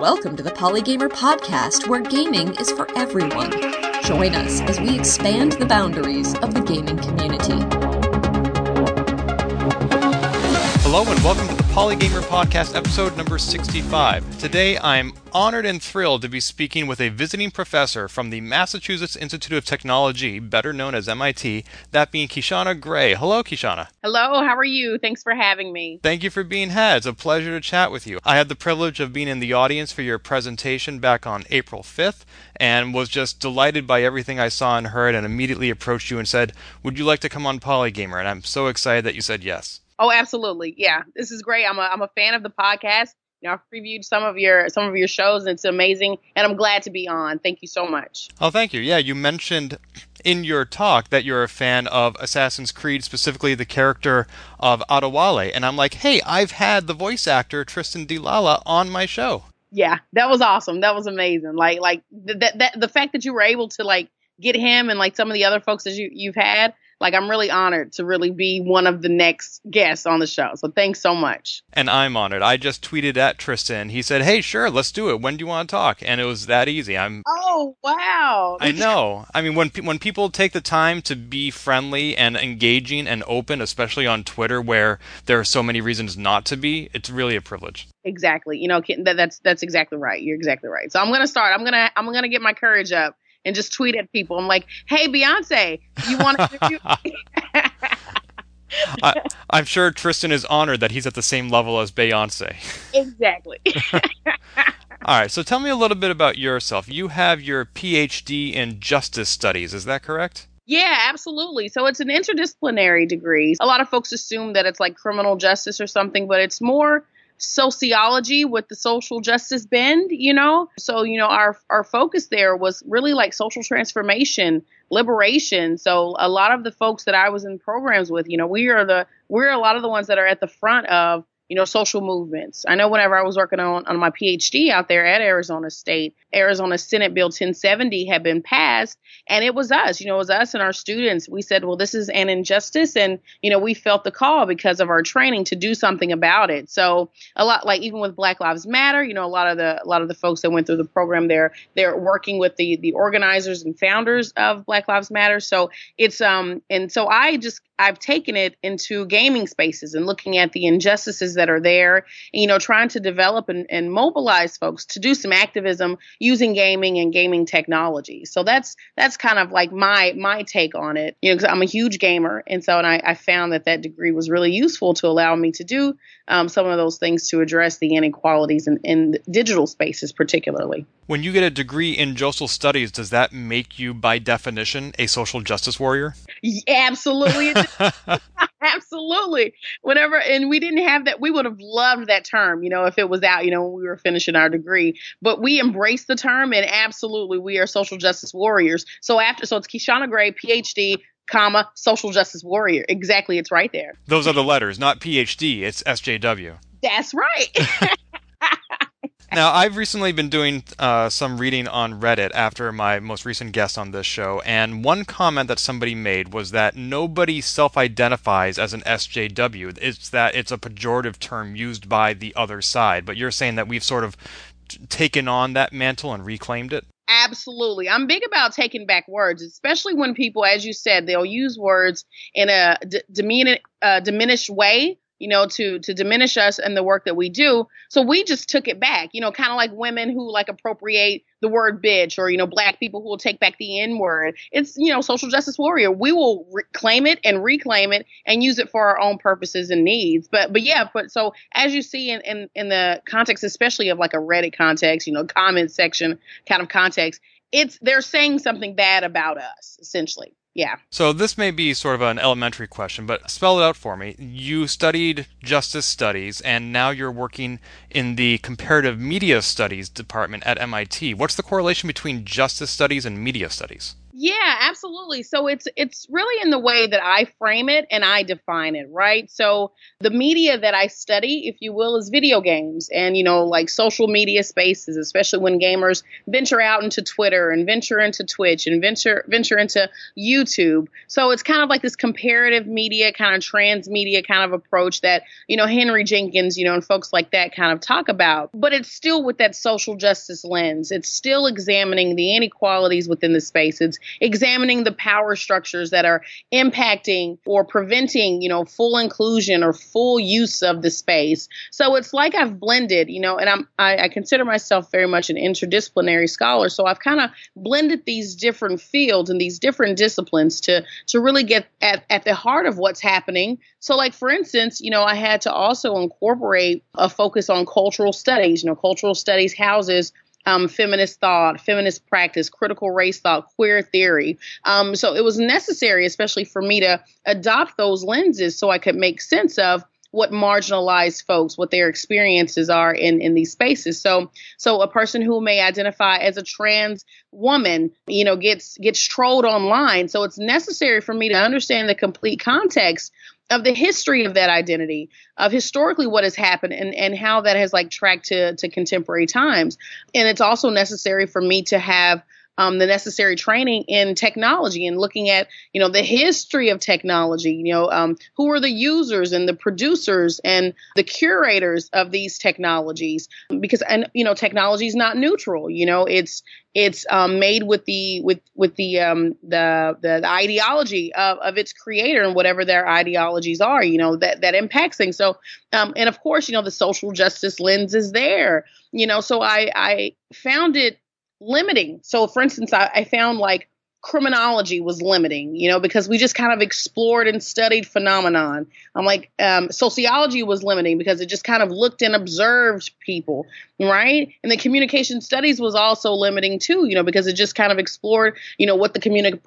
Welcome to the Polygamer Podcast, where gaming is for everyone. Join us as we expand the boundaries of the gaming community. Hello and welcome to Polygamer Podcast, episode number 65. Today I'm honored and thrilled to be speaking with a visiting professor from the Massachusetts Institute of Technology, better known as MIT, that being Kishonna Gray. Hello, Kishonna. Hello, how are you? Thanks for having me. Thank you for being here. It's a pleasure to chat with you. I had the privilege of being in the audience for your presentation back on April 5th and was just delighted by everything I saw and heard and immediately approached you and said, Would you like to come on Polygamer? And I'm so excited that you said yes. Oh, absolutely. Yeah, this is great. I'm a I'm a fan of the podcast. You know, I've previewed some of your some of your shows, and it's amazing. And I'm glad to be on. Thank you so much. Oh, thank you. Yeah, you mentioned in your talk that you're a fan of Assassin's Creed, specifically the character of Adewale, and I'm like, hey, I've had the voice actor Tristan D. Lalla on my show. Yeah, that was awesome. That was amazing. Like like that that the fact that you were able to like get him and like some of the other folks that you you've had like I'm really honored to really be one of the next guests on the show. So thanks so much. And I'm honored. I just tweeted at Tristan. He said, "Hey, sure, let's do it. When do you want to talk?" And it was that easy. I'm Oh, wow. I know. I mean, when when people take the time to be friendly and engaging and open, especially on Twitter where there are so many reasons not to be, it's really a privilege. Exactly. You know, that's that's exactly right. You're exactly right. So I'm going to start. I'm going to I'm going to get my courage up and just tweet at people. I'm like, hey, Beyonce, you want to I, am sure Tristan is honored that he's at the same level as Beyonce. Exactly. All right, so tell me a little bit about yourself. You have your PhD in justice studies, is that correct? Yeah, absolutely. So it's an interdisciplinary degree. A lot of folks assume that it's like criminal justice or something, but it's more sociology with the social justice bend, you know? So, you know, our our focus there was really like social transformation, liberation. So a lot of the folks that I was in programs with, you know, we are the we're a lot of the ones that are at the front of you know, social movements. I know whenever I was working on, on my PhD out there at Arizona State, Arizona Senate Bill 1070 had been passed, and it was us, you know, it was us and our students. We said, well, this is an injustice, and, you know, we felt the call because of our training to do something about it. So a lot, like even with Black Lives Matter, you know, a lot of the, a lot of the folks that went through the program there, they're working with the, the organizers and founders of Black Lives Matter. So it's, um, and so I just, I've taken it into gaming spaces and looking at the injustices that are there, and, you know, trying to develop and, and mobilize folks to do some activism using gaming and gaming technology. So that's that's kind of like my my take on it. You know, because I'm a huge gamer, and so and I, I, found that that degree was really useful to allow me to do um, some of those things to address the inequalities in, in digital spaces, particularly. When you get a degree in social studies, does that make you, by definition, a social justice warrior? Yeah, absolutely. absolutely. Whenever, and we didn't have that, we would have loved that term, you know, if it was out, you know, when we were finishing our degree. But we embrace the term, and absolutely, we are social justice warriors. So after, so it's Kishonna Gray, PhD, comma, social justice warrior. Exactly, it's right there. Those are the letters, not PhD. It's SJW. That's right. now, I've recently been doing uh, some reading on Reddit after my most recent guest on this show, and one comment that somebody made was that nobody self identifies as an SJW. It's that it's a pejorative term used by the other side, but you're saying that we've sort of taken on that mantle and reclaimed it? Absolutely. I'm big about taking back words, especially when people, as you said, they'll use words in a d- demean- uh, diminished way you know, to to diminish us and the work that we do. So we just took it back, you know, kind of like women who like appropriate the word bitch, or you know, black people who will take back the N word. It's you know, social justice warrior. We will reclaim it and reclaim it and use it for our own purposes and needs. But but yeah, but so as you see in in, in the context, especially of like a Reddit context, you know, comment section kind of context, it's they're saying something bad about us essentially yeah. So this may be sort of an elementary question, but spell it out for me. You studied justice studies, and now you're working in the comparative media studies department at MIT. What's the correlation between justice studies and media studies? Yeah, absolutely. So it's it's really in the way that I frame it and I define it, right? So the media that I study, if you will, is video games and you know like social media spaces, especially when gamers venture out into Twitter and venture into Twitch and venture venture into YouTube. So it's kind of like this comparative media kind of transmedia kind of approach that, you know, Henry Jenkins, you know, and folks like that kind of talk about. But it's still with that social justice lens. It's still examining the inequalities within the space. It's examining the power structures that are impacting or preventing, you know, full inclusion or full use of the space. So it's like I've blended, you know, and I'm I, I consider myself very much an interdisciplinary scholar. So I've kind of blended these different fields and these different disciplines to to really get at, at the heart of what's happening. So like for instance, you know, I had to also incorporate a focus on cultural studies. You know, cultural studies houses um, feminist thought, feminist practice, critical race thought, queer theory. Um, so it was necessary, especially for me to adopt those lenses so I could make sense of what marginalized folks, what their experiences are in, in these spaces. So, so a person who may identify as a trans woman, you know, gets, gets trolled online. So it's necessary for me to understand the complete context of the history of that identity, of historically what has happened and, and how that has like tracked to, to contemporary times. And it's also necessary for me to have um, the necessary training in technology and looking at you know the history of technology you know um, who are the users and the producers and the curators of these technologies. Because and you know technology is not neutral you know it's it's um, made with the with with the um, the, the, ideology of, of its creator and whatever their ideologies are you know that that impacts things. So um, and of course you know the social justice lens is there you know. So i i found it limiting. So, for instance, I, I found like criminology was limiting, you know, because we just kind of explored and studied phenomenon. I'm like, um, sociology was limiting because it just kind of looked and observed people, right? And the communication studies was also limiting too, you know, because it just kind of explored, you know, what the communi-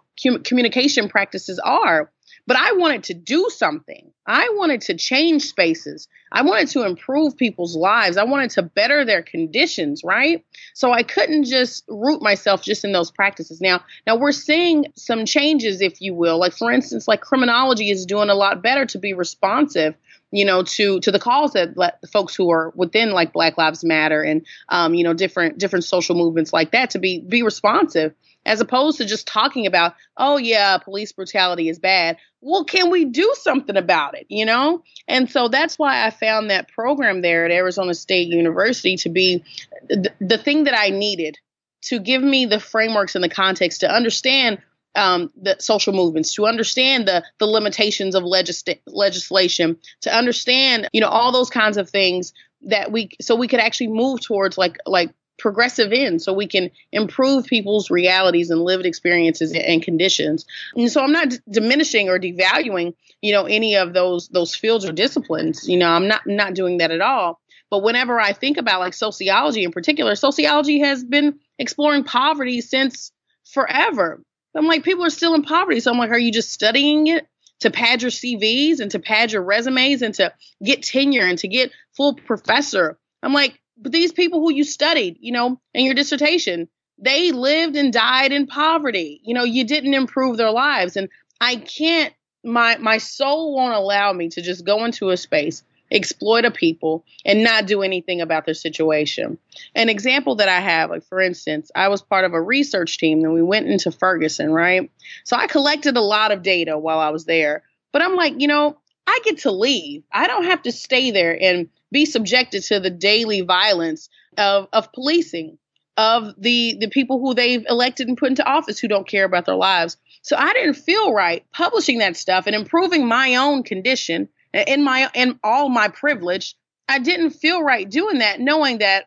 communication practices are. But I wanted to do something. I wanted to change spaces. I wanted to improve people's lives. I wanted to better their conditions, right? So I couldn't just root myself just in those practices. Now, now we're seeing some changes, if you will. Like for instance, like criminology is doing a lot better to be responsive you know, to to the calls that let folks who are within like Black Lives Matter and um, you know different different social movements like that to be be responsive as opposed to just talking about, oh yeah, police brutality is bad. Well, can we do something about it? You know? And so that's why I found that program there at Arizona State University to be th- the thing that I needed to give me the frameworks and the context to understand um, the social movements, to understand the the limitations of legis- legislation, to understand you know all those kinds of things that we so we could actually move towards like like progressive end so we can improve people's realities and lived experiences and conditions. And so I'm not d- diminishing or devaluing, you know, any of those those fields or disciplines. You know, I'm not not doing that at all. But whenever I think about like sociology in particular, sociology has been exploring poverty since forever. I'm like, people are still in poverty. So I'm like, are you just studying it to pad your CVs and to pad your resumes and to get tenure and to get full professor? I'm like, but these people who you studied, you know, in your dissertation, they lived and died in poverty. You know, you didn't improve their lives. And I can't, my, my soul won't allow me to just go into a space, exploit a people, and not do anything about their situation. An example that I have, like for instance, I was part of a research team and we went into Ferguson, right? So I collected a lot of data while I was there. But I'm like, you know, I get to leave. I don't have to stay there and be subjected to the daily violence of, of policing, of the, the people who they've elected and put into office who don't care about their lives. So I didn't feel right publishing that stuff and improving my own condition in my in all my privilege. I didn't feel right doing that, knowing that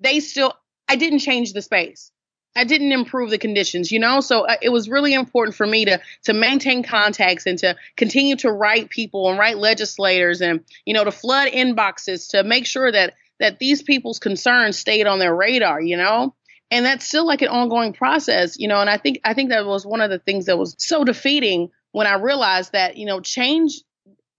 they still I didn't change the space. I didn't improve the conditions, you know. So uh, it was really important for me to to maintain contacts and to continue to write people and write legislators and you know to flood inboxes to make sure that that these people's concerns stayed on their radar, you know. And that's still like an ongoing process, you know. And I think I think that was one of the things that was so defeating when I realized that you know change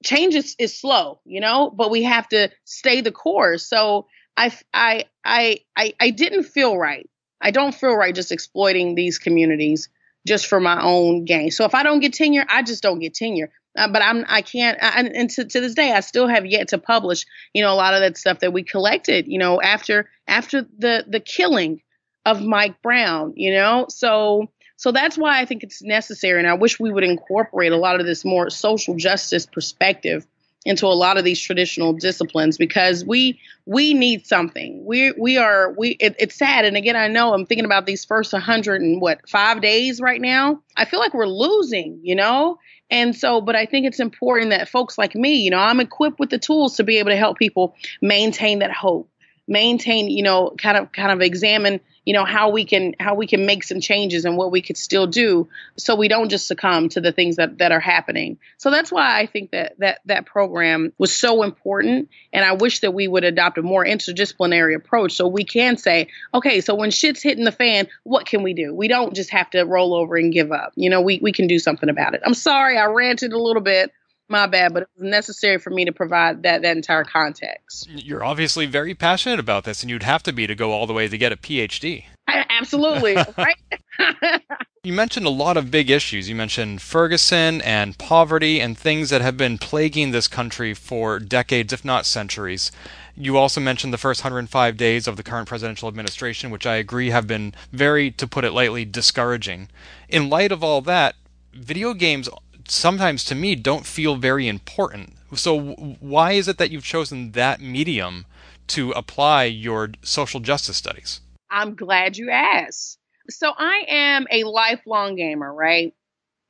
change is, is slow, you know, but we have to stay the course. So I I I I, I didn't feel right I don't feel right just exploiting these communities just for my own gain. So if I don't get tenure, I just don't get tenure. Uh, but I'm I can't I, and to, to this day I still have yet to publish you know a lot of that stuff that we collected you know after after the the killing of Mike Brown you know so so that's why I think it's necessary and I wish we would incorporate a lot of this more social justice perspective into a lot of these traditional disciplines because we we need something. We we are we it, it's sad and again I know I'm thinking about these first 100 and what 5 days right now. I feel like we're losing, you know? And so but I think it's important that folks like me, you know, I'm equipped with the tools to be able to help people maintain that hope maintain you know kind of kind of examine you know how we can how we can make some changes and what we could still do so we don't just succumb to the things that that are happening. So that's why i think that that that program was so important and i wish that we would adopt a more interdisciplinary approach so we can say okay so when shit's hitting the fan what can we do? We don't just have to roll over and give up. You know we we can do something about it. I'm sorry i ranted a little bit my bad, but it was necessary for me to provide that that entire context. You're obviously very passionate about this, and you'd have to be to go all the way to get a PhD. I, absolutely, right? you mentioned a lot of big issues. You mentioned Ferguson and poverty and things that have been plaguing this country for decades, if not centuries. You also mentioned the first 105 days of the current presidential administration, which I agree have been very, to put it lightly, discouraging. In light of all that, video games sometimes to me don't feel very important. So why is it that you've chosen that medium to apply your social justice studies? I'm glad you asked. So I am a lifelong gamer, right?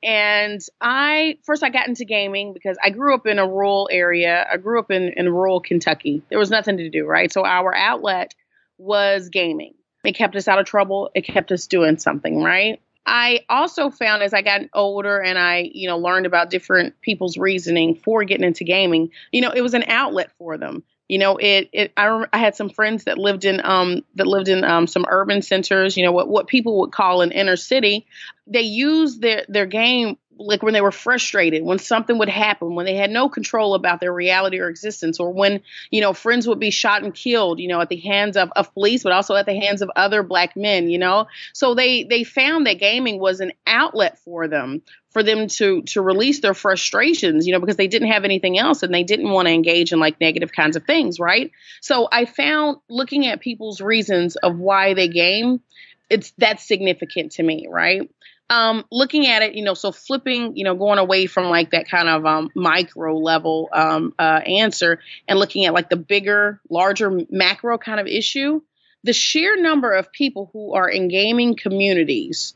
And I first I got into gaming because I grew up in a rural area. I grew up in, in rural Kentucky. There was nothing to do, right? So our outlet was gaming. It kept us out of trouble. It kept us doing something, right? I also found as I got older and I, you know, learned about different people's reasoning for getting into gaming, you know, it was an outlet for them. You know, it, it, I, I had some friends that lived in, um, that lived in, um, some urban centers, you know, what, what people would call an inner city. They used their, their game like when they were frustrated, when something would happen, when they had no control about their reality or existence, or when, you know, friends would be shot and killed, you know, at the hands of, of police, but also at the hands of other black men, you know. So they they found that gaming was an outlet for them, for them to to release their frustrations, you know, because they didn't have anything else and they didn't want to engage in like negative kinds of things, right? So I found looking at people's reasons of why they game, it's that's significant to me, right? Um, looking at it, you know, so flipping, you know, going away from like that kind of um, micro level um, uh, answer and looking at like the bigger, larger macro kind of issue, the sheer number of people who are in gaming communities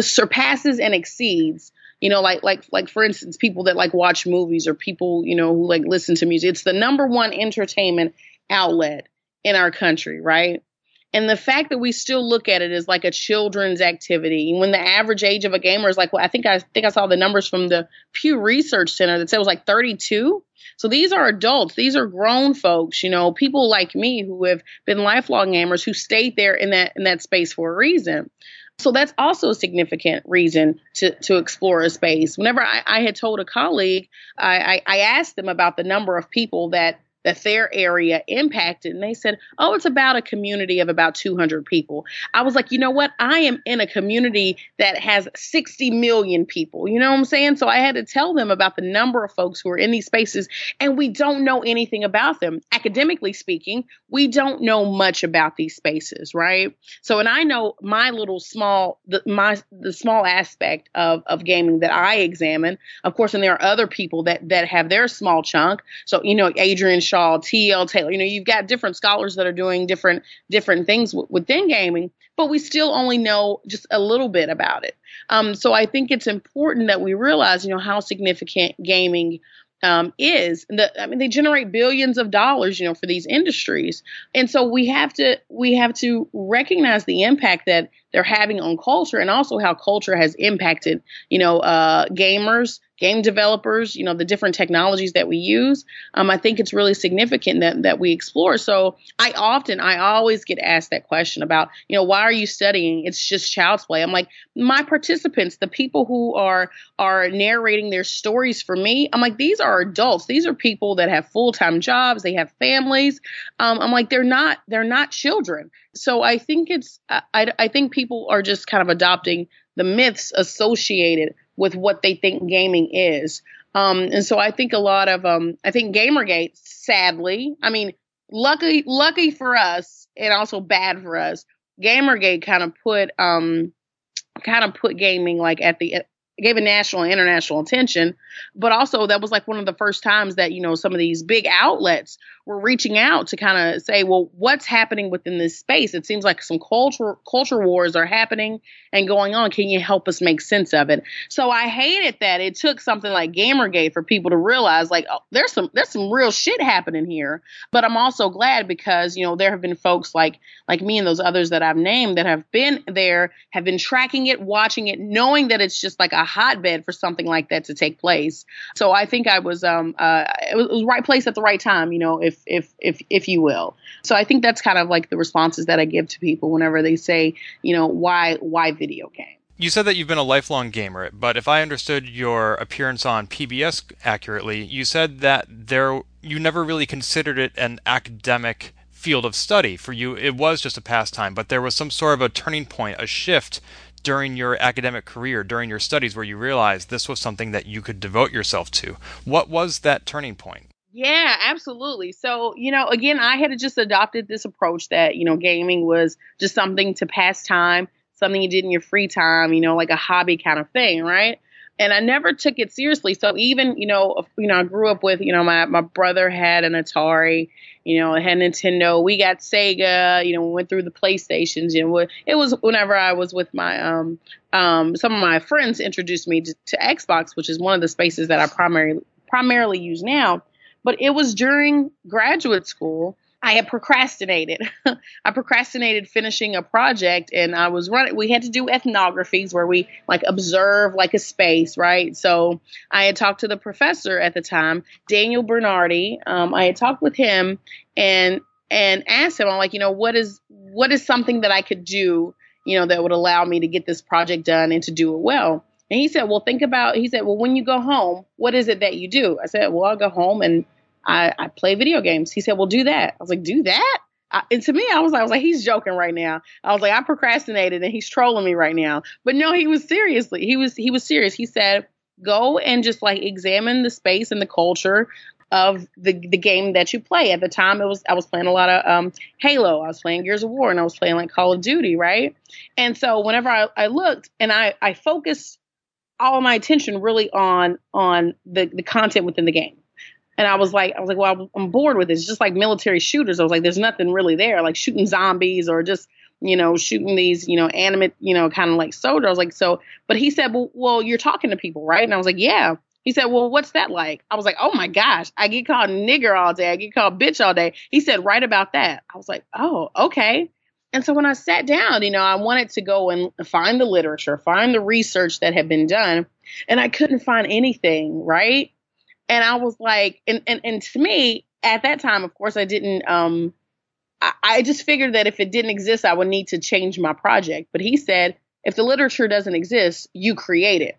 surpasses and exceeds you know like like like for instance people that like watch movies or people you know who like listen to music. It's the number one entertainment outlet in our country right and the fact that we still look at it as like a children's activity. When the average age of a gamer is like well i think i think i saw the numbers from the pew research center that said it was like 32 so these are adults. These are grown folks you know people like me who have been lifelong gamers who stayed there in that in that space for a reason. So that's also a significant reason to, to explore a space. Whenever I, I had told a colleague, I, I, I asked them about the number of people that that their area impacted. And they said, oh, it's about a community of about 200 people. I was like, you know what? I am in a community that has 60 million people. You know what I'm saying? So I had to tell them about the number of folks who are in these spaces, and we don't know anything about them. Academically speaking, we don't know much about these spaces, right? So, and I know my little small, the, my, the small aspect of, of gaming that I examine, of course, and there are other people that, that have their small chunk. So, you know, Adrienne Shaw, T.L. Taylor. You know, you've got different scholars that are doing different different things w- within gaming, but we still only know just a little bit about it. Um, so I think it's important that we realize, you know, how significant gaming um, is. The, I mean, they generate billions of dollars, you know, for these industries, and so we have to we have to recognize the impact that they're having on culture, and also how culture has impacted, you know, uh, gamers game developers, you know, the different technologies that we use. Um, I think it's really significant that, that we explore. So I often, I always get asked that question about, you know, why are you studying? It's just child's play. I'm like, my participants, the people who are, are narrating their stories for me, I'm like, these are adults. These are people that have full-time jobs. They have families. Um, I'm like, they're not, they're not children. So I think it's, I, I think people are just kind of adopting the myths associated with what they think gaming is. Um, and so I think a lot of um, I think Gamergate, sadly, I mean, lucky lucky for us, and also bad for us. Gamergate kind of put um, kind of put gaming like at the gave it national and international attention but also that was like one of the first times that you know some of these big outlets were reaching out to kind of say well what's happening within this space? It seems like some culture culture wars are happening and going on. Can you help us make sense of it? So i hated that it took something like gamergate for people to realize like oh, there's some there's some real shit happening here. But i'm also glad because you know there have been folks like like me and those others that i've named that have been there have been tracking it watching it knowing that it's just like a hotbed for something like that to take place. So I think I was um uh it was, it was right place at the right time, you know, if if if if you will. So I think that's kind of like the responses that I give to people whenever they say, you know, why why video game. You said that you've been a lifelong gamer, but if I understood your appearance on PBS accurately, you said that there you never really considered it an academic field of study for you. It was just a pastime, but there was some sort of a turning point, a shift during your academic career, during your studies, where you realized this was something that you could devote yourself to? What was that turning point? Yeah, absolutely. So, you know, again, I had just adopted this approach that, you know, gaming was just something to pass time, something you did in your free time, you know, like a hobby kind of thing, right? And I never took it seriously. So even, you know, you know, I grew up with, you know, my my brother had an Atari you know, had Nintendo. We got Sega. You know, we went through the PlayStations. You know, it was whenever I was with my um um some of my friends introduced me to, to Xbox, which is one of the spaces that I primarily primarily use now. But it was during graduate school I had procrastinated. I procrastinated finishing a project and I was running we had to do ethnographies where we like observe like a space, right? So I had talked to the professor at the time, Daniel Bernardi. Um, I had talked with him and and asked him, I'm like, you know, what is what is something that I could do, you know, that would allow me to get this project done and to do it well. And he said, Well, think about he said, Well, when you go home, what is it that you do? I said, Well, I'll go home and I, I play video games. He said, well, do that. I was like, do that? I, and to me, I was, I was like, he's joking right now. I was like, I procrastinated and he's trolling me right now. But no, he was seriously, he was, he was serious. He said, go and just like examine the space and the culture of the the game that you play. At the time, it was I was playing a lot of um, Halo. I was playing Gears of War, and I was playing like Call of Duty, right? And so whenever I, I looked and I I focused all my attention really on on the the content within the game. And I was like, I was like, well, I'm bored with this. It's just like military shooters. I was like, there's nothing really there, like shooting zombies or just, you know, shooting these, you know, animate, you know, kind of like soldiers. I was like, so, but he said, well, well, you're talking to people, right? And I was like, yeah. He said, well, what's that like? I was like, oh my gosh, I get called nigger all day. I get called bitch all day. He said, right about that. I was like, oh, okay. And so when I sat down, you know, I wanted to go and find the literature, find the research that had been done, and I couldn't find anything, right? And I was like, and, and, and to me, at that time, of course, I didn't, um, I, I just figured that if it didn't exist, I would need to change my project. But he said, if the literature doesn't exist, you create it.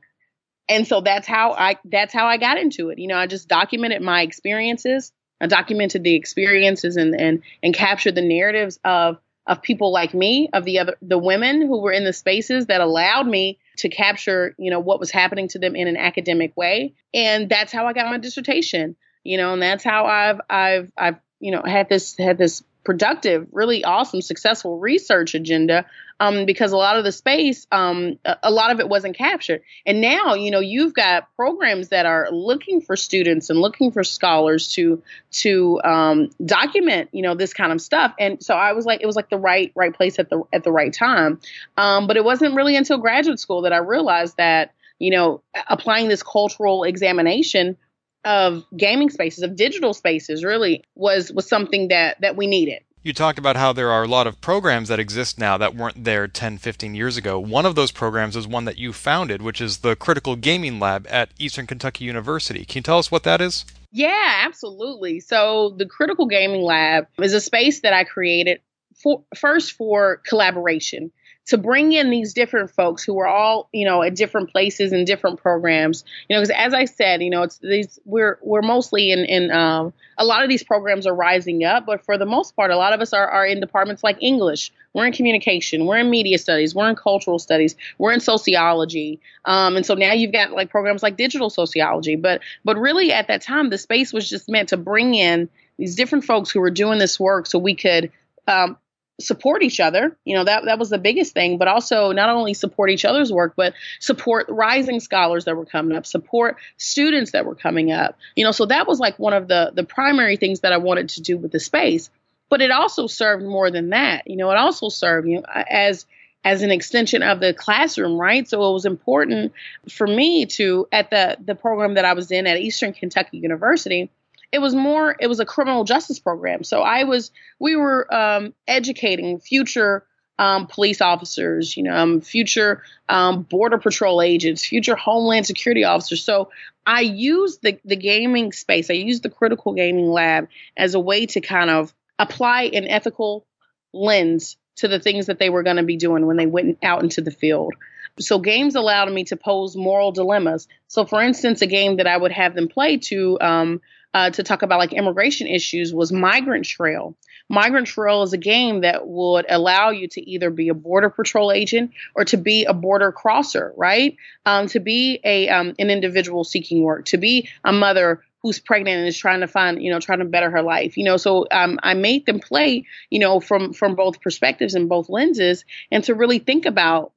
And so that's how I, that's how I got into it. You know, I just documented my experiences. I documented the experiences and, and, and captured the narratives of, of people like me, of the other, the women who were in the spaces that allowed me to capture, you know, what was happening to them in an academic way. And that's how I got my dissertation, you know, and that's how I've, I've, I've, you know, had this, had this productive, really awesome, successful research agenda um, because a lot of the space, um, a, lot of it wasn't captured. And now, you know, you've got programs that are looking for students and looking for scholars to to um, document, you know, this kind of stuff. And so I was like, it was like the right right place at the at the right time. Um, but it wasn't really until graduate school that I realized that, you know, applying this cultural examination of gaming spaces of digital spaces really was was something that that we needed you talked about how there are a lot of programs that exist now that weren't there 10, 15 years ago. One of those programs is one that you founded, which is the Critical Gaming Lab at Eastern Kentucky University. Can you tell us what that is? Yeah, absolutely. So, the Critical Gaming Lab is a space that I created for, first for collaboration. To bring in these different folks who are all you know at different places and different programs. You know because as i said you know it's these we're we're mostly in in um, a lot of these programs are rising up but for the most part a lot of us are, are in departments like english. We're in communication. We're in media studies. We're in cultural studies. We're in sociology. Um, and so now you've got like programs like digital sociology. But but really at that time the space was just meant to bring in these different folks who were doing this work so we could um, support each other. You know, that that was the biggest thing, but also not only support each other's work, but support rising scholars that were coming up, support students that were coming up. You know, so that was like one of the the primary things that I wanted to do with the space. But it also served more than that. You know, it also served you know as as an extension of the classroom, right? So it was important for me to at the the program that I was in at Eastern Kentucky University it was more it was a criminal justice program. So i was we were um, educating future um, police officers you know um, future um, border patrol agents future homeland security officers. So i used the, the gaming space. I used the critical gaming lab as a way to kind of apply an ethical lens to the things that they were going to be doing when they went out into the field. So games allowed me to pose moral dilemmas. So, for instance, a game that I would have them play to um, uh, to talk about like immigration issues was Migrant Trail. Migrant Trail is a game that would allow you to either be a border patrol agent or to be a border crosser, right? Um, to be a um, an individual seeking work, to be a mother who's pregnant and is trying to find, you know, trying to better her life. You know, so um, I made them play, you know, from from both perspectives and both lenses, and to really think about,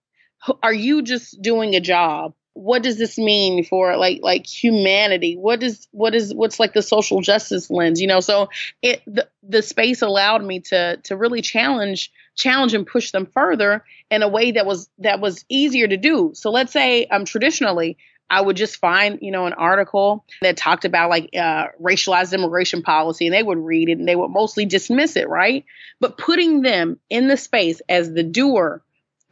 are you just doing a job? What does this mean for like like humanity? What is what is what's like the social justice lens you know? So it the, the space allowed me to to really challenge challenge and push them further in a way that was that was easier to do. So let's say um traditionally I would just find, you know, an article that talked about like uh, racialized immigration policy and they would read it and they would mostly dismiss it, right? But putting them in the space as the doer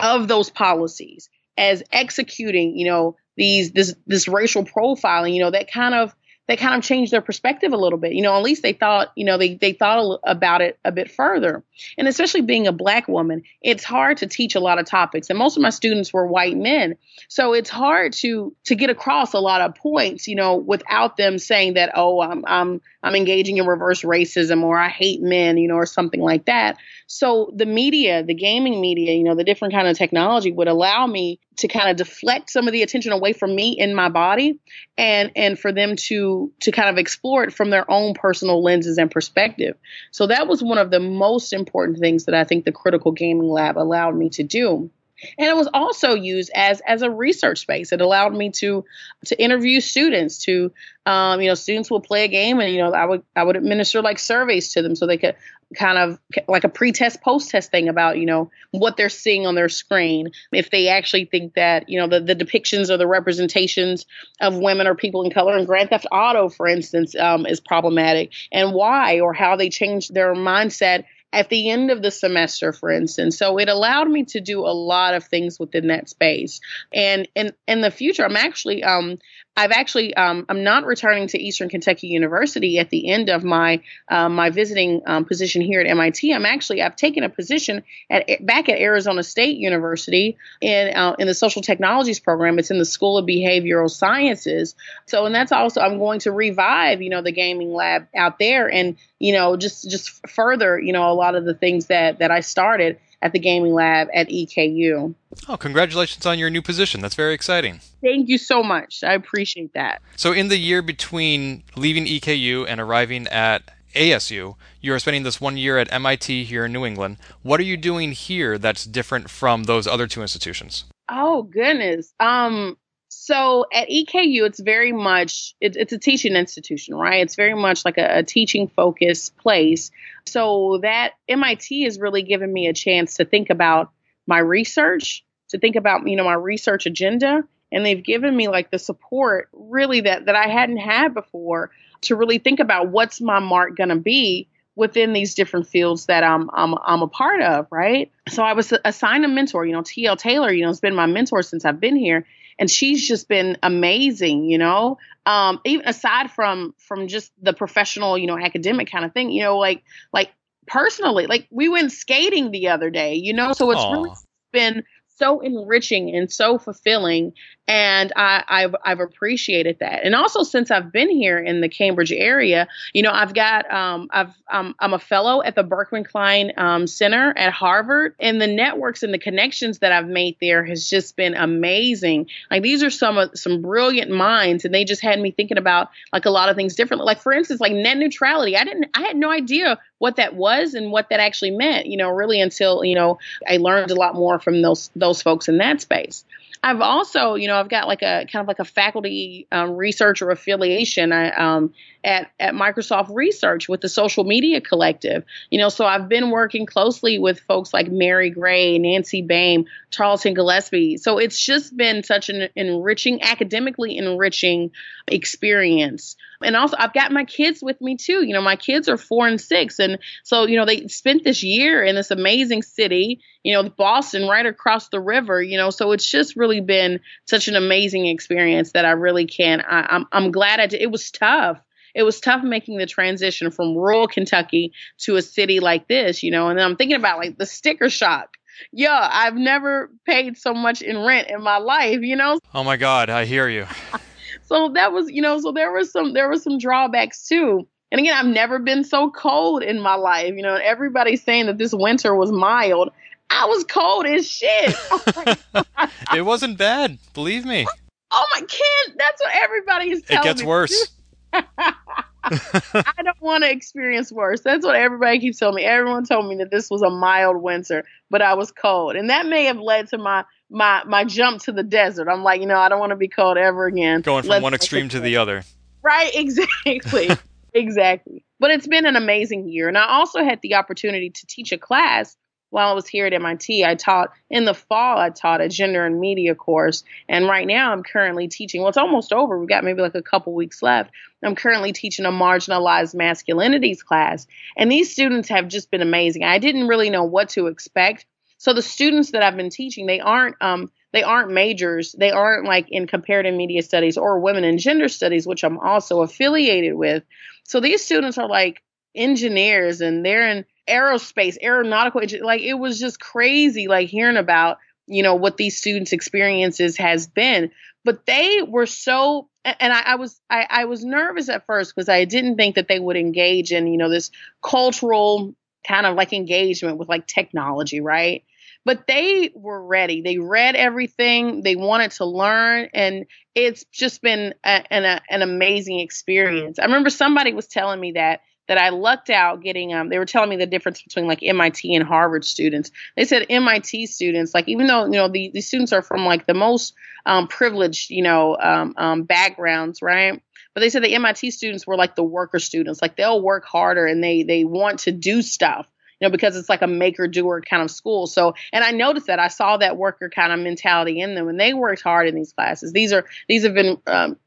of those policies as executing, you know, these this this racial profiling, you know, that kind of that kind of changed their perspective a little bit. You know, at least they thought, you know, they, they thought about it a bit further. And especially being a black woman, it's hard to teach a lot of topics. And most of my students were white men. So it's hard to to get across a lot of points, you know, without them saying that, oh, I'm I'm I'm engaging in reverse racism or I hate men, you know, or something like that. So the media, the gaming media, you know, the different kind of technology would allow me to kind of deflect some of the attention away from me in my body and and for them to to kind of explore it from their own personal lenses and perspective. So that was one of the most important things that I think the critical gaming lab allowed me to do and it was also used as as a research space. It allowed me to to interview students to um, you know students will play a game and you know i would i would administer like surveys to them so they could kind of like a pre-test post-test thing about you know what they're seeing on their screen. If they actually think that you know the, the depictions or the representations of women or people in color. In grand theft auto for instance um, is problematic. And why or how they changed their mindset at the end of the semester, for instance. So it allowed me to do a lot of things within that space. And in in the future, I'm actually um I've actually um, I'm not returning to Eastern Kentucky University at the end of my um, my visiting um, position here at MIT. I'm actually I've taken a position at back at Arizona State University in uh, in the social technologies program. It's in the School of Behavioral Sciences. So and that's also I'm going to revive you know the gaming lab out there and you know just just further you know a lot of the things that that I started at the gaming lab at EKU. Oh, congratulations on your new position. That's very exciting. Thank you so much. I appreciate that. So, in the year between leaving EKU and arriving at ASU, you're spending this one year at MIT here in New England. What are you doing here that's different from those other two institutions? Oh goodness. Um so at EKU, it's very much it, it's a teaching institution, right? It's very much like a, a teaching focused place. So that MIT has really given me a chance to think about my research, to think about you know my research agenda, and they've given me like the support really that that I hadn't had before to really think about what's my mark going to be within these different fields that I'm I'm I'm a part of, right? So I was assigned a mentor. You know, TL Taylor, you know, has been my mentor since I've been here, and she's just been amazing. You know, um, even aside from from just the professional, you know, academic kind of thing, you know, like like personally, like we went skating the other day. You know, so it's Aww. really been so enriching and so fulfilling and I, have I've appreciated that. And also since I've been here in the Cambridge area, you know, I've got um, I've um, I'm a fellow at the Berkman Klein um, Center at Harvard, and the networks and the connections that I've made there has just been amazing. Like these are some of some brilliant minds, and they just had me thinking about like a lot of things differently. Like for instance, like net neutrality. I didn't I had no idea what that was and what that actually meant. You know, really until you know I learned a lot more from those those folks in that space. I've also, you know, I've got like a kind of like a faculty um, researcher affiliation. I, um, at at Microsoft Research with the Social Media Collective. You know, so I've been working closely with folks like Mary Gray, Nancy Baym, Tarleton Gillespie. So it's just been such an enriching, academically enriching experience. And also, I've got my kids with me too. You know, my kids are four and six, and so you know they spent this year in this amazing city. You know, Boston, right across the river. You know, so it's just really been such an amazing experience that I really can. I, I'm I'm glad I did. It was tough it was tough making the transition from rural Kentucky to a city like this, you know. And then I'm thinking about like the sticker shock. Yeah, I've never paid so much in rent in my life, you know. Oh my God, I hear you. so that was, you know, so there was some there were some drawbacks too. And again, I've never been so cold in my life. You know, everybody's saying that this winter was mild. I was cold as shit. Oh it wasn't bad, believe me. Oh my kid, that's what everybody is telling me. It gets me. worse. I don't want to experience worse. That's what everybody keeps telling me. Everyone told me that this was a mild winter, but I was cold, and that may have led to my my my jump to the desert. I'm like, you know, I don't want to be cold ever again. Going from Let's one extreme to the other. Right, exactly. exactly. But it's been an amazing year. And I also had the opportunity to teach a class while I was here at MIT, I taught in the fall, I taught a gender and media course. And right now I'm currently teaching, well, it's almost over. We've got maybe like a couple weeks left. I'm currently teaching a marginalized masculinities class. And these students have just been amazing. I didn't really know what to expect. So the students that I've been teaching, they aren't, um, they aren't majors. They aren't like in comparative media studies or women and gender studies, which I'm also affiliated with. So these students are like engineers and they're in aerospace, aeronautical, like it was just crazy, like hearing about, you know, what these students' experiences has been. But they were so, and I, I was, I, I was nervous at first because I didn't think that they would engage in, you know, this cultural kind of like engagement with like technology, right? But they were ready. They read everything. They wanted to learn, and it's just been a, an, a, an amazing experience. I remember somebody was telling me that that I lucked out getting um they were telling me the difference between like MIT and Harvard students. They said MIT students, like even though you know the, the students are from like the most um, privileged, you know, um, um, backgrounds, right? But they said the MIT students were like the worker students, like they'll work harder and they they want to do stuff you know, because it's like a maker doer kind of school. So, and I noticed that I saw that worker kind of mentality in them, and they worked hard in these classes. These are these have been um,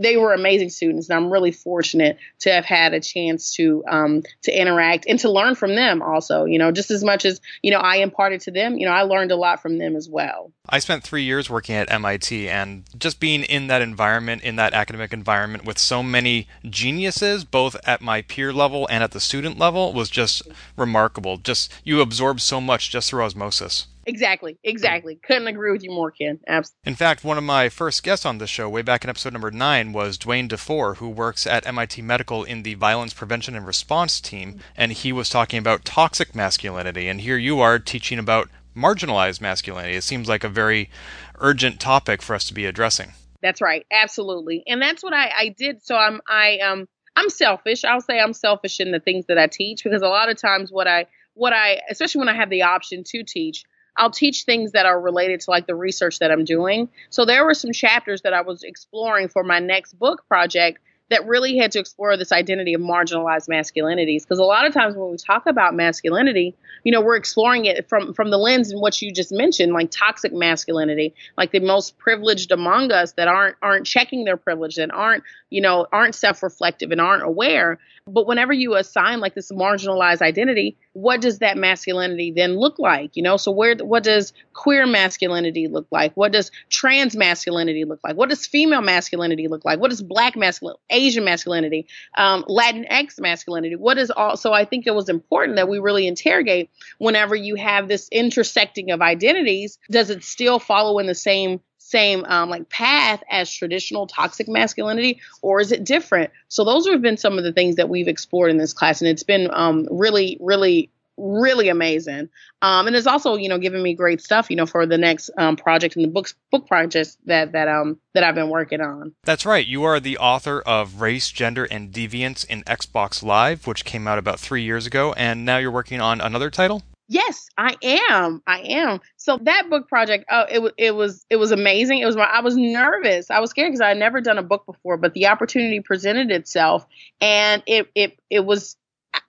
they were amazing students, and I'm really fortunate to have had a chance to um, to interact and to learn from them. Also, you know, just as much as you know I imparted to them, you know, I learned a lot from them as well. I spent three years working at MIT, and just being in that environment, in that academic environment, with so many geniuses, both at my peer level and at the student level, was just remarkable. Just you absorb so much just through osmosis. Exactly, exactly. Couldn't agree with you more, Ken. Absolutely. In fact, one of my first guests on this show, way back in episode number nine, was Dwayne DeFore, who works at MIT Medical in the Violence Prevention and Response team, and he was talking about toxic masculinity. And here you are teaching about marginalized masculinity. It seems like a very urgent topic for us to be addressing. That's right, absolutely, and that's what I, I did. So I'm I um I'm selfish. I'll say I'm selfish in the things that I teach because a lot of times what I what I especially when I have the option to teach I'll teach things that are related to like the research that I'm doing. So there were some chapters that I was exploring for my next book project that really had to explore this identity of marginalized masculinities because a lot of times when we talk about masculinity you know we're exploring it from from the lens in what you just mentioned like toxic masculinity like the most privileged among us that aren't aren't checking their privilege and aren't you know aren't self-reflective and aren't aware but whenever you assign like this marginalized identity what does that masculinity then look like? You know, so where what does queer masculinity look like? What does trans masculinity look like? What does female masculinity look like? What does black masculinity, Asian masculinity, um, Latinx masculinity? What is all? So I think it was important that we really interrogate whenever you have this intersecting of identities. Does it still follow in the same same um, like path as traditional toxic masculinity, or is it different? So those have been some of the things that we've explored in this class, and it's been um, really, really really amazing. Um, and it's also, you know, giving me great stuff, you know, for the next um, project and the books book projects that that um that I've been working on. That's right. You are the author of Race, Gender, and Deviance in Xbox Live, which came out about three years ago, and now you're working on another title. Yes, I am. I am. So that book project, oh, it it was it was amazing. It was my, I was nervous. I was scared because I had never done a book before, but the opportunity presented itself, and it it it was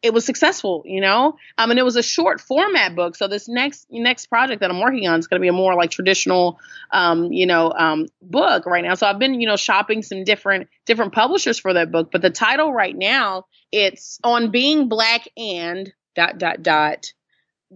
it was successful, you know. Um, and it was a short format book. So this next next project that I'm working on is going to be a more like traditional, um, you know, um, book right now. So I've been, you know, shopping some different different publishers for that book. But the title right now, it's on being black and dot dot dot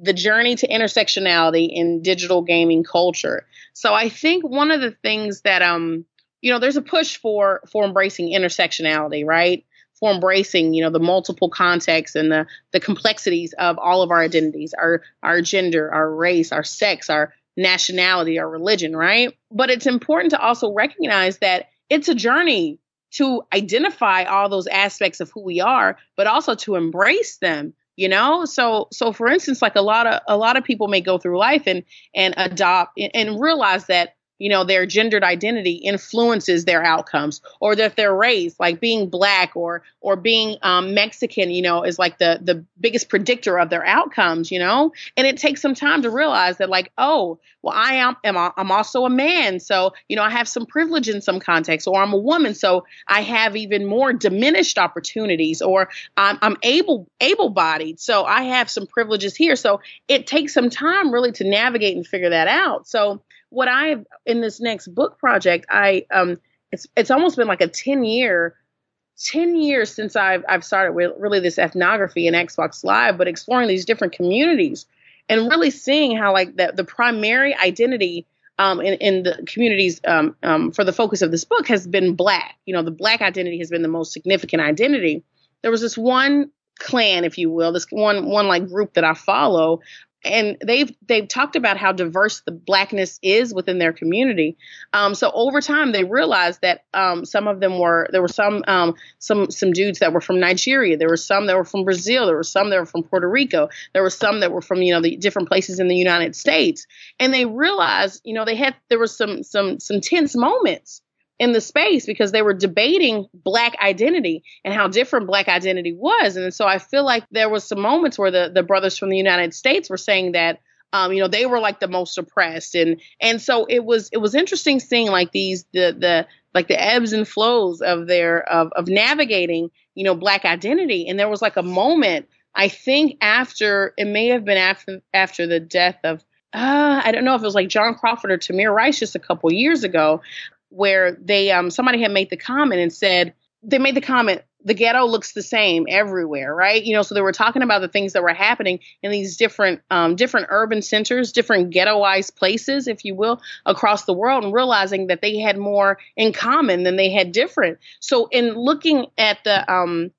the journey to intersectionality in digital gaming culture. So I think one of the things that um you know there's a push for for embracing intersectionality, right? For embracing, you know, the multiple contexts and the the complexities of all of our identities, our our gender, our race, our sex, our nationality, our religion, right? But it's important to also recognize that it's a journey to identify all those aspects of who we are, but also to embrace them you know? So so for instance like a lot of a lot of people may go through life and and adopt and realize that you know their gendered identity influences their outcomes or that their race like being black or or being um, mexican you know is like the the biggest predictor of their outcomes you know? And it takes some time to realize that like oh well i am, am i'm also a man so you know i have some privilege in some context or i'm a woman so i have even more diminished opportunities or i'm, I'm able able bodied so i have some privileges here. So it takes some time really to navigate and figure that out. So what I in this next book project, I um it's it's almost been like a 10 year 10 years since I've I've started with really this ethnography in Xbox Live, but exploring these different communities and really seeing how like the the primary identity um, in, in the communities um, um, for the focus of this book has been black. You know, the black identity has been the most significant identity. There was this one clan, if you will, this one one like group that I follow and they've they've talked about how diverse the blackness is within their community. Um, so over time, they realized that um, some of them were there were some um, some some dudes that were from Nigeria. There were some that were from Brazil. There were some that were from Puerto Rico. There were some that were from you know the different places in the United States. And they realized you know they had there were some some some tense moments in the space because they were debating black identity and how different black identity was. And so I feel like there was some moments where the, the brothers from the United States were saying that um, you know, they were like the most oppressed and and so it was it was interesting seeing like these the the like the ebbs and flows of their of of navigating, you know, black identity. And there was like a moment, I think after it may have been after after the death of uh, I don't know if it was like John Crawford or Tamir Rice just a couple years ago, where they um somebody had made the comment and said they made the comment the ghetto looks the same everywhere right? You know so they were talking about the things that were happening in these different um, different urban centers different ghettoized places if you will across the world and realizing that they had more in common than they had different. So in looking at the um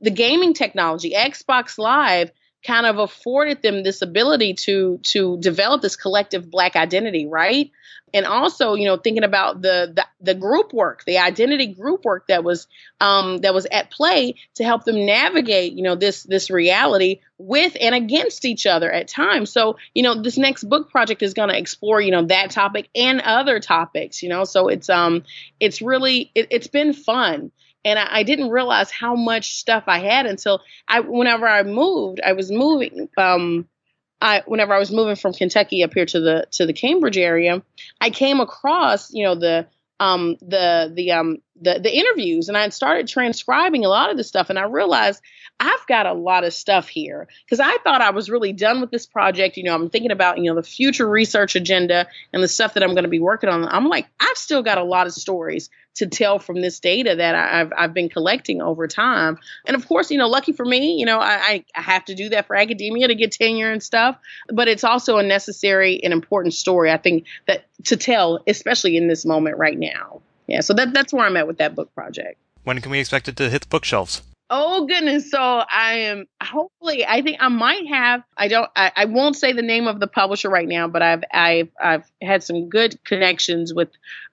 the gaming technology xbox live kind of afforded them this ability to to develop this collective black identity right? And also you know thinking about the, the the, group work the identity group work that was um that was at play to help them navigate you know this this reality with and against each other at times. So you know this next book project is going to explore you know that topic and other topics you know? So it's um it's really it, it's been fun and I, I, didn't realize how much stuff I had until I whenever I moved, I was moving um I whenever I was moving from Kentucky up here to the to the Cambridge area, I came across, you know, the um the the um the the interviews and I started transcribing a lot of this stuff and I realized I've got a lot of stuff here because I thought I was really done with this project. You know, I'm thinking about, you know, the future research agenda and the stuff that I'm going to be working on. I'm like, I've still got a lot of stories to tell from this data that I've I've been collecting over time. And of course, you know, lucky for me, you know, I, I have to do that for academia to get tenure and stuff. But it's also a necessary and important story, I think, that to tell, especially in this moment right now. Yeah, so that that's where I'm at with that book project. When can we expect it to hit the bookshelves? Oh goodness! So I am hopefully. I think I might have. I don't. I, I won't say the name of the publisher right now, but I've I've I've had some good connections with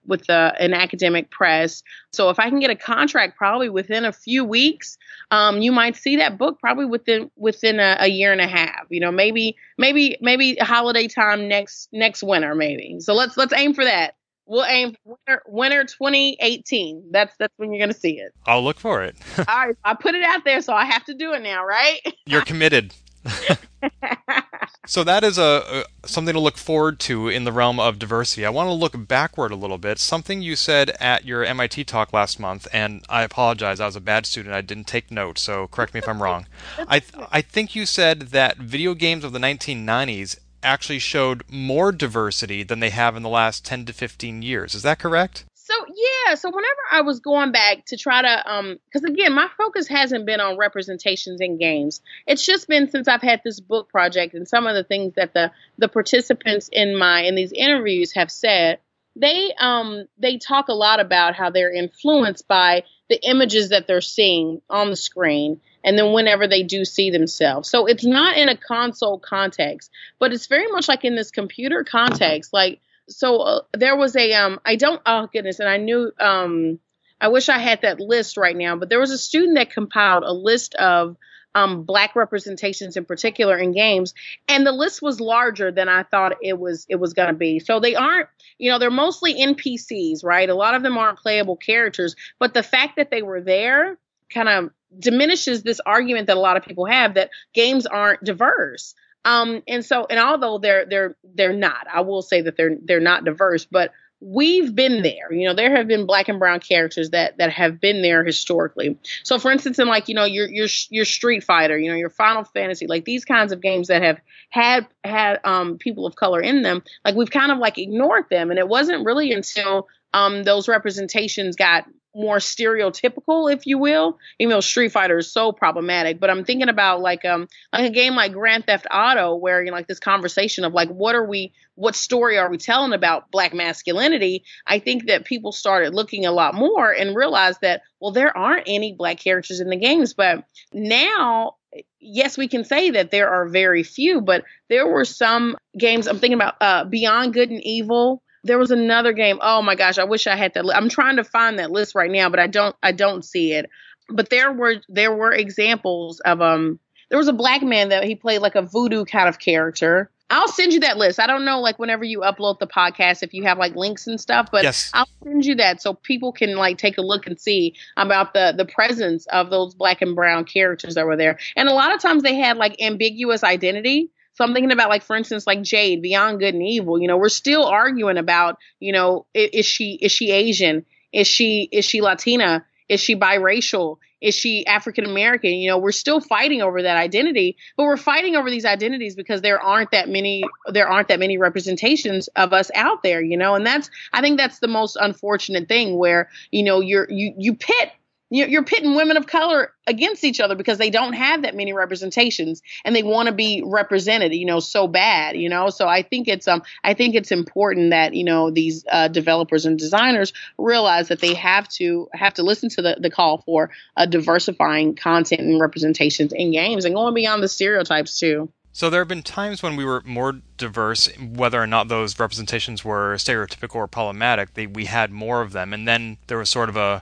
with uh, an academic press. So if I can get a contract, probably within a few weeks, um, you might see that book probably within within a, a, year and a half. You know, maybe maybe maybe holiday time next next winter, maybe. So let's let's aim for that. We'll aim winter, winter 2018. That's that's when you're gonna see it. I'll look for it. All right, I put it out there, so I have to do it now, right? You're committed. so that is a, a, something to look forward to in the realm of diversity. I want to look backward a little bit. Something you said at your MIT talk last month, and I apologize. I was a bad student. I didn't take notes, so correct me if I'm wrong. I th- I think you said that video games of the 1990s actually showed more diversity than they have in the last 10 to 15 years. Is that correct? So yeah, so whenever I was going back to try to um cuz again, my focus hasn't been on representations in games. It's just been since I've had this book project and some of the things that the the participants in my in these interviews have said, they um they talk a lot about how they're influenced by the images that they're seeing on the screen and then whenever they do see themselves. So it's not in a console context, but it's very much like in this computer context. Like, so uh, there was a, um, I don't, oh goodness, and I knew, um, I wish I had that list right now, but there was a student that compiled a list of um, black representations in particular in games, and the list was larger than I thought it was it was going to be. So they aren't, you know, they're mostly NPCs, right? A lot of them aren't playable characters, but the fact that they were there kind of diminishes this argument that a lot of people have that games aren't diverse. Um, and so, and although they're they're they're not, I will say that they're they're not diverse, but we've been there. You know, there have been black and brown characters that that have been there historically. So, for instance, in like you know your your your Street Fighter, you know your Final Fantasy, like these kinds of games that have had had um, people of color in them, like we've kind of like ignored them, and it wasn't really until um, those representations got more stereotypical, if you will. Even though Street Fighter is so problematic, but I'm thinking about like um like a game like Grand Theft Auto, where you know like this conversation of like what are we, what story are we telling about black masculinity? I think that people started looking a lot more and realized that well there aren't any black characters in the games, but now yes, we can say that there are very few, but there were some games. I'm thinking about uh, Beyond Good and Evil, there was another game. Oh my gosh, I wish I had that. Li- I'm trying to find that list right now, but I don't. I don't see it. But there were there were examples of um. There was a black man that he played like a voodoo kind of character. I'll send you that list. I don't know, like whenever you upload the podcast, if you have like links and stuff, but yes. I'll send you that so people can like take a look and see about the the presence of those black and brown characters that were there. And a lot of times they had like ambiguous identity. So I'm thinking about like, for instance, like Jade, Beyond Good and Evil. You know, we're still arguing about, you know, is, is she is she Asian? Is she is she Latina? Is she biracial? Is she African American? You know, we're still fighting over that identity, but we're fighting over these identities because there aren't that many there aren't that many representations of us out there, you know, and that's I think that's the most unfortunate thing where, you know, you're you you pit you're pitting women of color against each other because they don't have that many representations and they want to be represented you know so bad you know so i think it's um i think it's important that you know these uh, developers and designers realize that they have to have to listen to the, the call for uh, diversifying content and representations in games and going beyond the stereotypes too so there have been times when we were more diverse, whether or not those representations were stereotypical or problematic. They, we had more of them, and then there was sort of a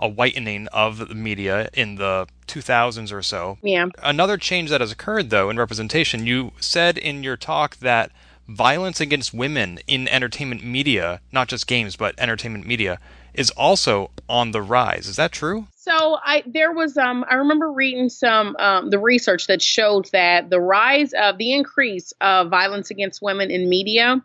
a whitening of the media in the 2000s or so. Yeah. Another change that has occurred, though, in representation, you said in your talk that violence against women in entertainment media, not just games, but entertainment media, is also on the rise. Is that true? So I there was um I remember reading some um the research that showed that the rise of the increase of violence against women in media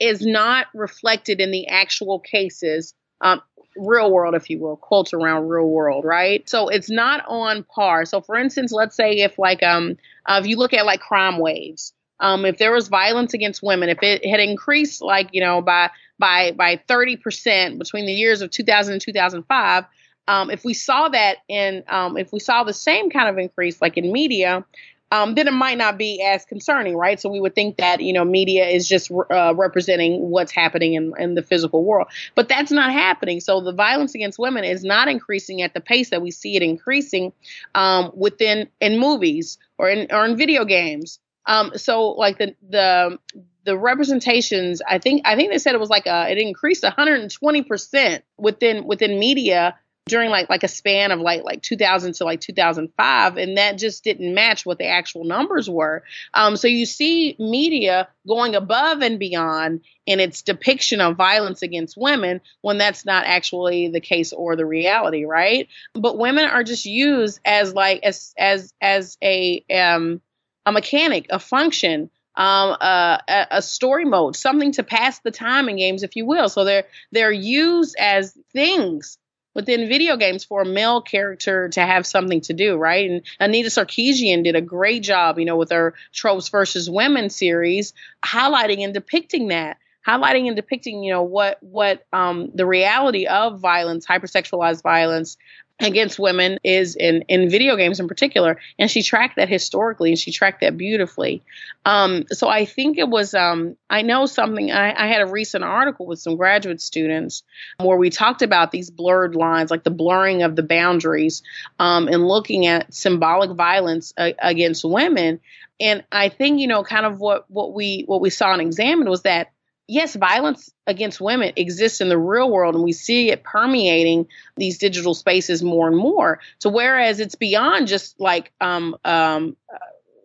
is not reflected in the actual cases um, real world, if you will, quotes around real world, right? So it's not on par. So for instance, let's say if like um uh, if you look at like crime waves, um if there was violence against women, if it had increased like you know by by by 30% between the years of 2000 and 2005 um, if we saw that in um, if we saw the same kind of increase like in media um, then it might not be as concerning, right? So we would think that you know media is just uh, representing what's happening in, in the physical world, but that's not happening. So the violence against women is not increasing at the pace that we see it increasing um, within in movies or in or in video games. Um, so like the the the representations, I think I think they said it was like a it increased 120 percent within within media during like like a span of like like 2000 to like 2005 and that just didn't match what the actual numbers were um, so you see media going above and beyond in its depiction of violence against women when that's not actually the case or the reality right but women are just used as like as as as a um a mechanic a function um, uh, a, story mode, something to pass the time in games, if you will. So they're they're used as things within video games for a male character to have something to do, right? And Anita Sarkeesian did a great job, you know, with her Tropes versus Women series, highlighting and depicting that highlighting and depicting, you know, what what um, the reality of violence, hypersexualized violence, against women is in in video games in particular. And she tracked that historically and she tracked that beautifully. Um, so i think it was um, i know something I, I, had a recent article with some graduate students where we talked about these blurred lines like the blurring of the boundaries um, and looking at symbolic violence uh, against women. And i think you know kind of what what we what we saw and examined was that yes, violence against women exists in the real world, and we see it permeating these digital spaces more and more. So, whereas it's beyond just like, um, um, uh,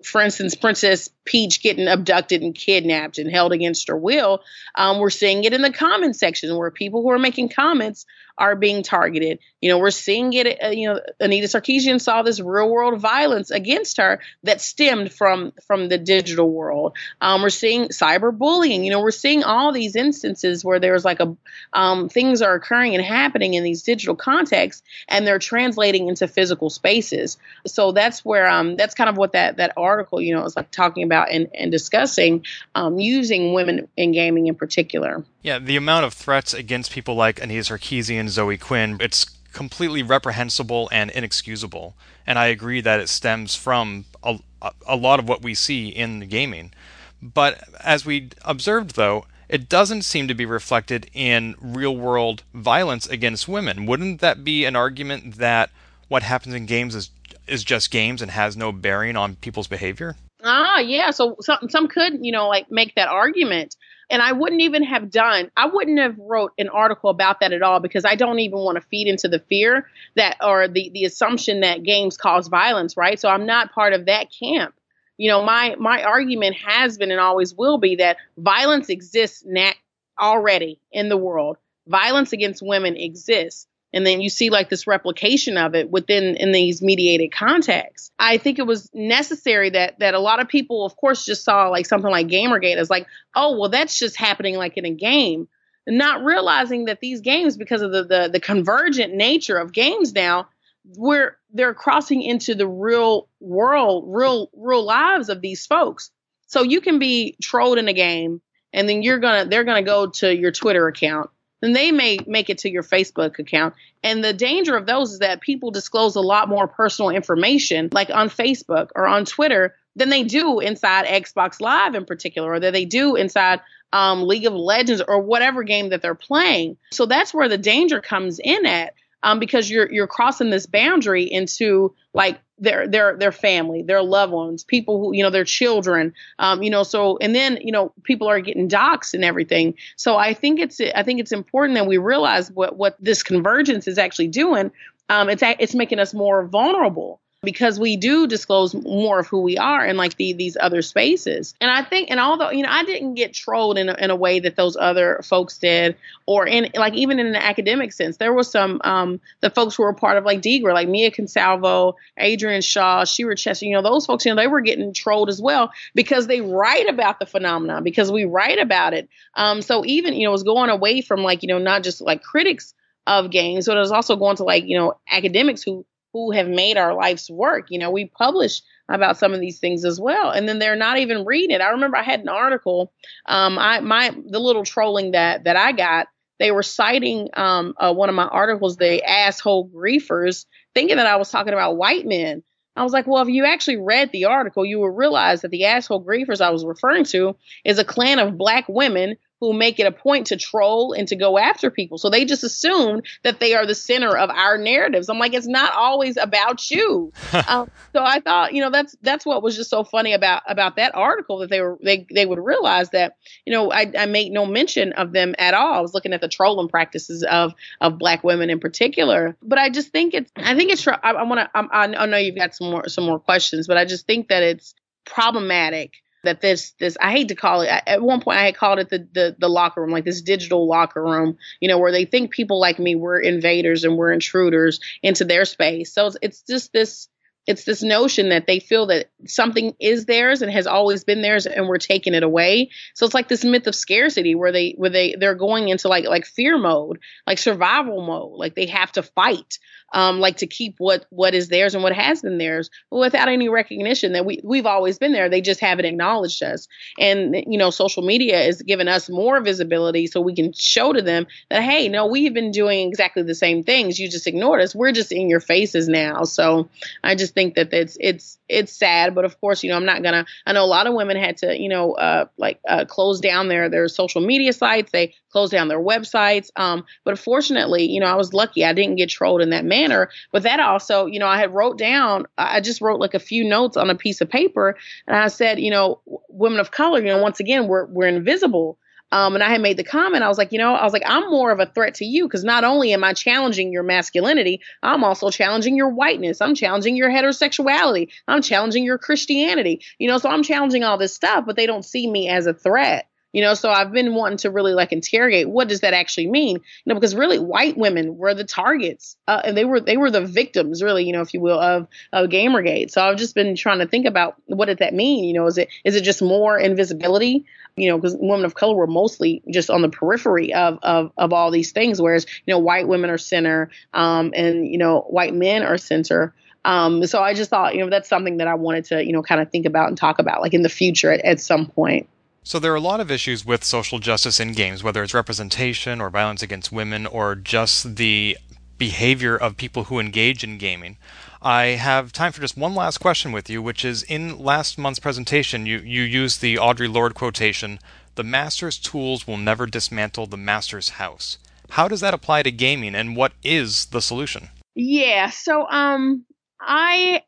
for instance, Princess Peach getting abducted and kidnapped and held against her will, um, we're seeing it in the comment section where people who are making comments are being targeted. You know, we're seeing it. Uh, you know, Anita Sarkeesian saw this real world violence against her that stemmed from from the digital world. Um, we're seeing cyberbullying. You know, we're seeing all these instances where there's like a um, things are occurring and happening in these digital contexts, and they're translating into physical spaces. So that's where um that's kind of what that that article you know is like talking about and and discussing um, using women in gaming in particular. Yeah, the amount of threats against people like Anita Sarkeesian, Zoe Quinn, it's completely reprehensible and inexcusable. And I agree that it stems from a, a lot of what we see in gaming. But as we observed, though, it doesn't seem to be reflected in real world violence against women. Wouldn't that be an argument that what happens in games is is just games and has no bearing on people's behavior? Ah, yeah. So some some could, you know, like make that argument and I wouldn't even have done I wouldn't have wrote an article about that at all because I don't even want to feed into the fear that or the the assumption that games cause violence, right? So I'm not part of that camp. You know, my my argument has been and always will be that violence exists nat- already in the world. Violence against women exists and then you see like this replication of it within in these mediated contexts. I think it was necessary that that a lot of people, of course, just saw like something like Gamergate as like, oh, well, that's just happening like in a game, not realizing that these games, because of the the, the convergent nature of games now, where they're crossing into the real world, real real lives of these folks. So you can be trolled in a game, and then you're gonna they're gonna go to your Twitter account then they may make it to your Facebook account. And the danger of those is that people disclose a lot more personal information, like on Facebook or on Twitter, than they do inside Xbox Live in particular, or that they do inside um, League of Legends or whatever game that they're playing. So that's where the danger comes in at um, because you're you're crossing this boundary into like their their their family, their loved ones, people who you know their children, um, you know. So and then you know people are getting doxxed and everything. So I think it's I think it's important that we realize what what this convergence is actually doing. Um, it's it's making us more vulnerable because we do disclose more of who we are in like the, these other spaces. And I think, and although, you know, I didn't get trolled in a, in a way that those other folks did, or in like even in an academic sense, there was some, um, the folks who were part of like DIGRA, like Mia Consalvo, Adrienne Shaw, Shira Chess, you know, those folks, you know, they were getting trolled as well because they write about the phenomenon, because we write about it. Um, so even, you know, it was going away from like, you know, not just like critics of games, but it was also going to like, you know, academics who who have made our life's work. You know, we publish about some of these things as well, and then they're not even reading it. I remember I had an article. Um, I my the little trolling that that I got. They were citing um, uh, one of my articles, the asshole griefers, thinking that I was talking about white men. I was like, well, if you actually read the article, you will realize that the asshole griefers I was referring to is a clan of black women who make it a point to troll and to go after people. So they just assume that they are the center of our narratives. I'm like, it's not always about you. um, so I thought, you know, that's that's what was just so funny about about that article that they were they they would realize that, you know, I, I made no mention of them at all. I was looking at the trolling practices of of black women in particular. But I just think it's I think it's I, I want to I know you've got some more some more questions, but I just think that it's problematic that this this I hate to call it at one point I had called it the, the the locker room like this digital locker room you know where they think people like me were invaders and we're intruders into their space. So it's, it's just this it's this notion that they feel that something is theirs and has always been theirs and we're taking it away. So it's like this myth of scarcity where they where they they're going into like like fear mode like survival mode like they have to fight um, like to keep what what is theirs and what has been theirs without any recognition that we we've always been there. They just haven't acknowledged us. And you know, social media is giving us more visibility so we can show to them that hey, no, we've been doing exactly the same things. You just ignored us. We're just in your faces now. So I just think that it's it's it's sad, but of course, you know, I'm not gonna. I know a lot of women had to, you know, uh, like uh, close down their their social media sites. They closed down their websites. Um, but fortunately, you know, I was lucky. I didn't get trolled in that manner. But that also, you know, I had wrote down. I just wrote like a few notes on a piece of paper, and I said, you know, women of color, you know, once again, we're we're invisible. Um, and I had made the comment, I was like, you know, I was like, I'm more of a threat to you because not only am I challenging your masculinity, I'm also challenging your whiteness. I'm challenging your heterosexuality. I'm challenging your Christianity. You know, so I'm challenging all this stuff, but they don't see me as a threat. You know, so I've been wanting to really like interrogate what does that actually mean? You know, because really white women were the targets, uh, and they were they were the victims, really, you know, if you will, of of Gamergate. So I've just been trying to think about what did that mean? You know, is it is it just more invisibility? You know, because women of color were mostly just on the periphery of of of all these things, whereas you know white women are center, um, and you know white men are center. Um, so I just thought, you know, that's something that I wanted to, you know, kind of think about and talk about, like in the future at, at some point. So there are a lot of issues with social justice in games, whether it's representation or violence against women or just the behavior of people who engage in gaming. I have time for just one last question with you, which is in last month's presentation, you, you used the Audre Lorde quotation The master's tools will never dismantle the master's house. How does that apply to gaming, and what is the solution? Yeah, so um, I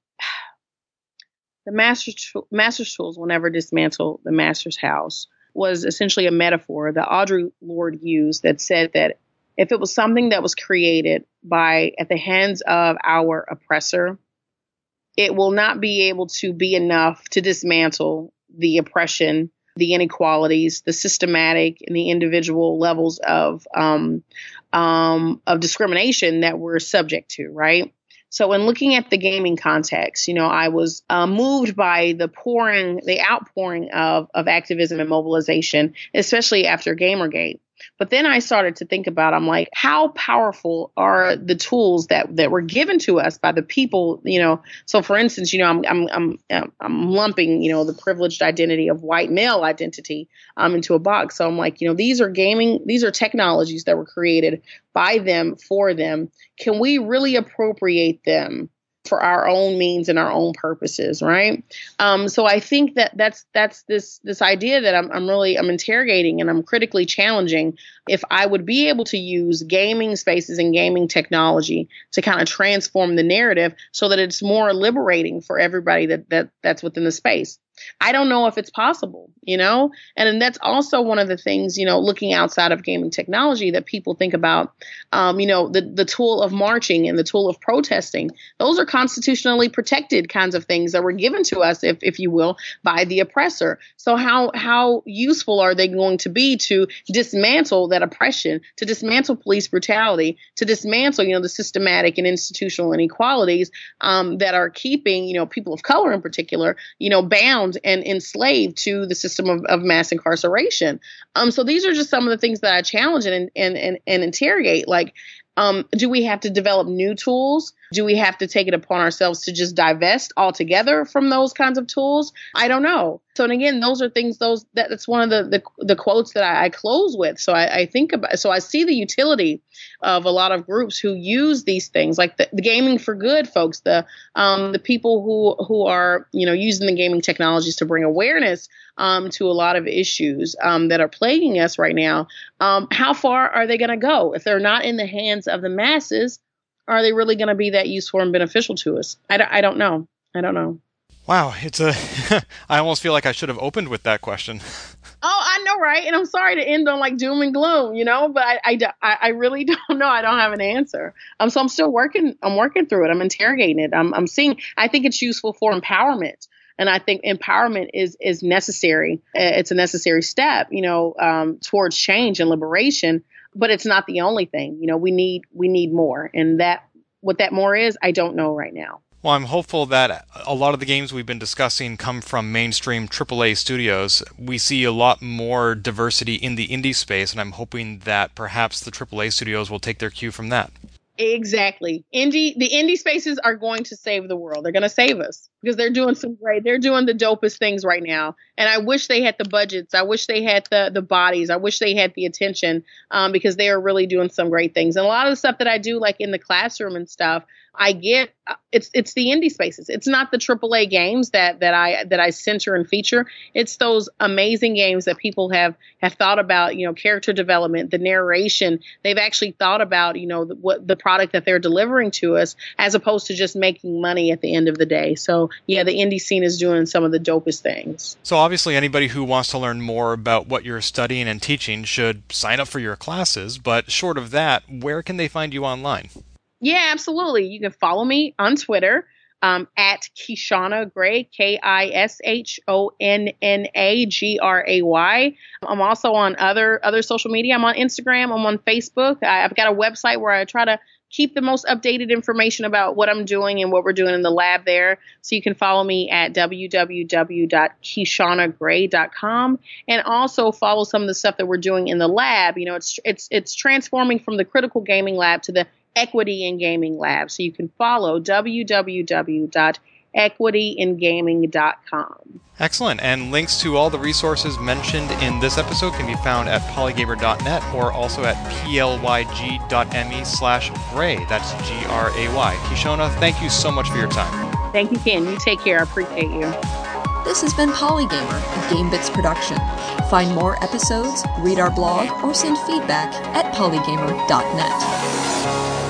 the master's, master's tools will never dismantle the master's house was essentially a metaphor that Audre Lorde used that said that if it was something that was created by at the hands of our oppressor, it will not be able to be enough to dismantle the oppression, the inequalities, the systematic and the individual levels of um, um, of discrimination that we're subject to, right? So when looking at the gaming context, you know, I was uh, moved by the pouring, the outpouring of, of activism and mobilization, especially after Gamergate. But then I started to think about, I'm like, how powerful are the tools that, that were given to us by the people, you know? So for instance, you know, I'm, I'm, I'm, I'm lumping, you know, the privileged identity of white male identity um, into a box. So I'm like, you know, these are gaming, these are technologies that were created by them for them. Can we really appropriate them for our own means and our own purposes, right? Um, so I think that that's that's this this idea that I'm, I'm really I'm interrogating and I'm critically challenging if I would be able to use gaming spaces and gaming technology to kind of transform the narrative so that it's more liberating for everybody that that that's within the space. I don't know if it's possible, you know? And, and that's also one of the things, you know, looking outside of gaming technology that people think about, um, you know, the, the tool of marching and the tool of protesting. Those are constitutionally protected kinds of things that were given to us, if, if you will, by the oppressor. So how, how useful are they going to be to dismantle that oppression, to dismantle police brutality, to dismantle, you know, the systematic and institutional inequalities, um, that are keeping, you know, people of color in particular, you know, bound bound and enslaved to the system of, of mass incarceration. Um, so these are just some of the things that I challenge and, and, and, and interrogate. Like, Um, do we have to develop new tools? Do we have to take it upon ourselves to just divest altogether from those kinds of tools? I don't know. So, and again, those are things. Those that, that's one of the the, the quotes that I, I close with. So I, I, think about. So I see the utility of a lot of groups who use these things, like the, the gaming for good folks, the um, the people who who are you know using the gaming technologies to bring awareness um, to a lot of issues um, that are plaguing us right now. Um, how far are they going to go if they're not in the hands of the masses? Are they really going to be that useful and beneficial to us? I don't, I don't know. I don't know. Wow, it's a. I almost feel like I should have opened with that question. Oh, I know, right? And I'm sorry to end on like doom and gloom, you know, but I, I, I really don't know. I don't have an answer. Um, so I'm still working. I'm working through it. I'm interrogating it. I'm, I'm seeing. I think it's useful for empowerment and I think empowerment is is necessary. It's a necessary step, you know, um, towards change and liberation. But it's not the only thing. You know, we need we need more, and that what that more is, I don't know right now. Well, I'm hopeful that a lot of the games we've been discussing come from mainstream AAA studios. We see a lot more diversity in the indie space, and I'm hoping that perhaps the AAA studios will take their cue from that. Exactly. Indie the indie spaces are going to save the world. They're going to save us because they're doing some great. They're doing the dopest things right now. And I wish they had the budgets. I wish they had the the bodies. I wish they had the attention um, because they are really doing some great things. And a lot of the stuff that I do like in the classroom and stuff, I get uh, it's it's the indie spaces. It's not the AAA games that that I that I center and feature. It's those amazing games that people have have thought about. You know, character development, the narration. They've actually thought about you know the, what the product that they're delivering to us, as opposed to just making money at the end of the day. So yeah, the indie scene is doing some of the dopest things. So obviously, anybody who wants to learn more about what you're studying and teaching should sign up for your classes. But short of that, where can they find you online? Yeah, absolutely. You can follow me on Twitter um, at Kishonna Gray, K I S H O N N A G R A Y. I'm also on other other social media. I'm on Instagram. I'm on Facebook. I've got a website where I try to keep the most updated information about what I'm doing and what we're doing in the lab there. So you can follow me at www.kishonnagray.com and also follow some of the stuff that we're doing in the lab. You know, it's it's it's transforming from the critical gaming lab to the Equity in Gaming Lab. So you can follow www.equityingaming.com. Excellent. And links to all the resources mentioned in this episode can be found at polygamer.net or also at plyg.me slash gray. That's G-R-A-Y. Kishonna, thank you so much for your time. Thank you, Ken. You take care. I appreciate you. This has been Polygamer, a GameBits production. Find more episodes, read our blog, or send feedback at polygamer.net.